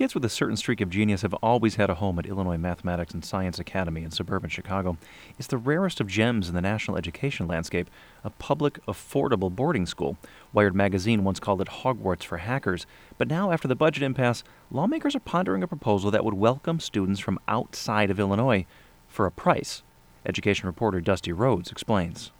Kids with a certain streak of genius have always had a home at Illinois Mathematics and Science Academy in suburban Chicago. It's the rarest of gems in the national education landscape, a public, affordable boarding school. Wired magazine once called it Hogwarts for hackers, but now, after the budget impasse, lawmakers are pondering a proposal that would welcome students from outside of Illinois for a price. Education reporter Dusty Rhodes explains.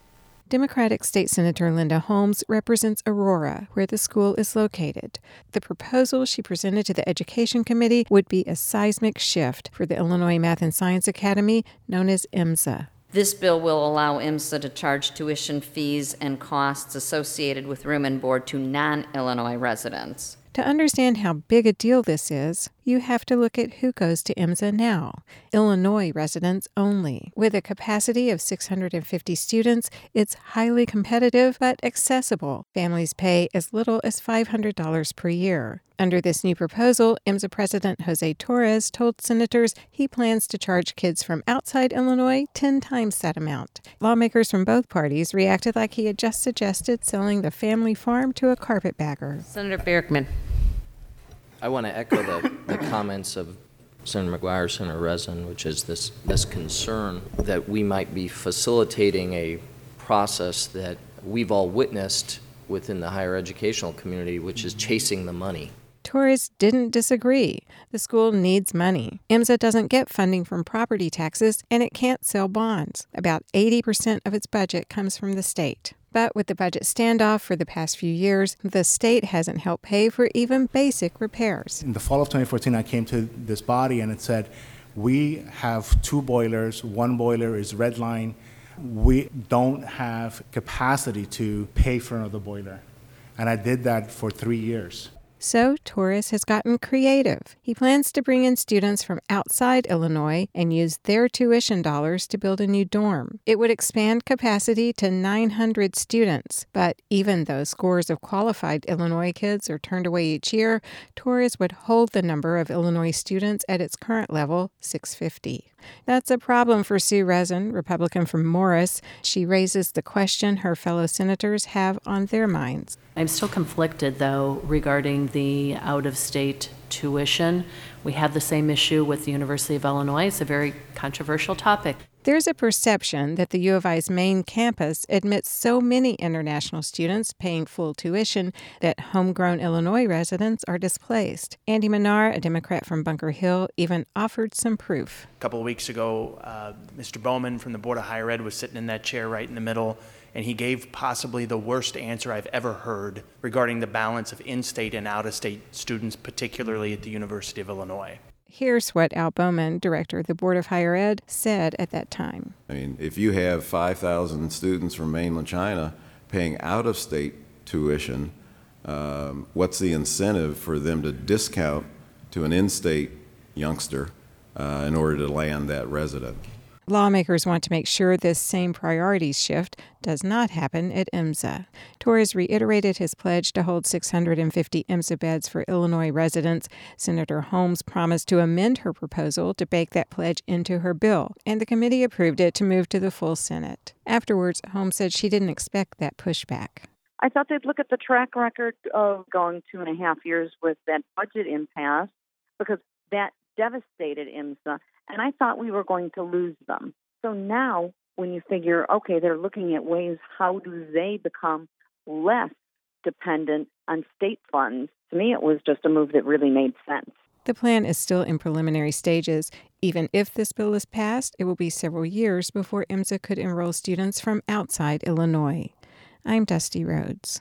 Democratic State Senator Linda Holmes represents Aurora, where the school is located. The proposal she presented to the Education Committee would be a seismic shift for the Illinois Math and Science Academy, known as IMSA. This bill will allow IMSA to charge tuition fees and costs associated with room and board to non Illinois residents. To understand how big a deal this is, you have to look at who goes to IMSA now Illinois residents only. With a capacity of 650 students, it's highly competitive but accessible. Families pay as little as $500 per year. Under this new proposal, IMSA President Jose Torres told senators he plans to charge kids from outside Illinois 10 times that amount. Lawmakers from both parties reacted like he had just suggested selling the family farm to a carpetbagger. Senator Barickman. I want to echo the, the comments of Senator McGuire, Senator Rezin, which is this, this concern that we might be facilitating a process that we've all witnessed within the higher educational community, which is chasing the money. Torres didn't disagree. The school needs money. IMSA doesn't get funding from property taxes and it can't sell bonds. About 80% of its budget comes from the state. But with the budget standoff for the past few years, the state hasn't helped pay for even basic repairs. In the fall of 2014, I came to this body and it said, We have two boilers. One boiler is red line. We don't have capacity to pay for another boiler. And I did that for three years. So Torres has gotten creative. He plans to bring in students from outside Illinois and use their tuition dollars to build a new dorm. It would expand capacity to 900 students, but even though scores of qualified Illinois kids are turned away each year, Torres would hold the number of Illinois students at its current level, 650. That's a problem for Sue Rezin, Republican from Morris. She raises the question her fellow senators have on their minds. I'm still conflicted, though, regarding the out of state tuition. We have the same issue with the University of Illinois. It's a very controversial topic. There's a perception that the U of I's main campus admits so many international students paying full tuition that homegrown Illinois residents are displaced. Andy Manar, a Democrat from Bunker Hill, even offered some proof. A couple of weeks ago, uh, Mr. Bowman from the Board of Higher Ed was sitting in that chair right in the middle, and he gave possibly the worst answer I've ever heard regarding the balance of in state and out of state students, particularly at the University of Illinois. Here's what Al Bowman, director of the Board of Higher Ed, said at that time. I mean, if you have 5,000 students from mainland China paying out of state tuition, um, what's the incentive for them to discount to an in state youngster uh, in order to land that resident? Lawmakers want to make sure this same priorities shift does not happen at IMSA. Torres reiterated his pledge to hold 650 IMSA beds for Illinois residents. Senator Holmes promised to amend her proposal to bake that pledge into her bill, and the committee approved it to move to the full Senate. Afterwards, Holmes said she didn't expect that pushback. I thought they'd look at the track record of going two and a half years with that budget impasse because that devastated IMSA and I thought we were going to lose them. So now, when you figure, okay, they're looking at ways how do they become less dependent on state funds, to me, it was just a move that really made sense. The plan is still in preliminary stages. Even if this bill is passed, it will be several years before IMSA could enroll students from outside Illinois. I'm Dusty Rhodes.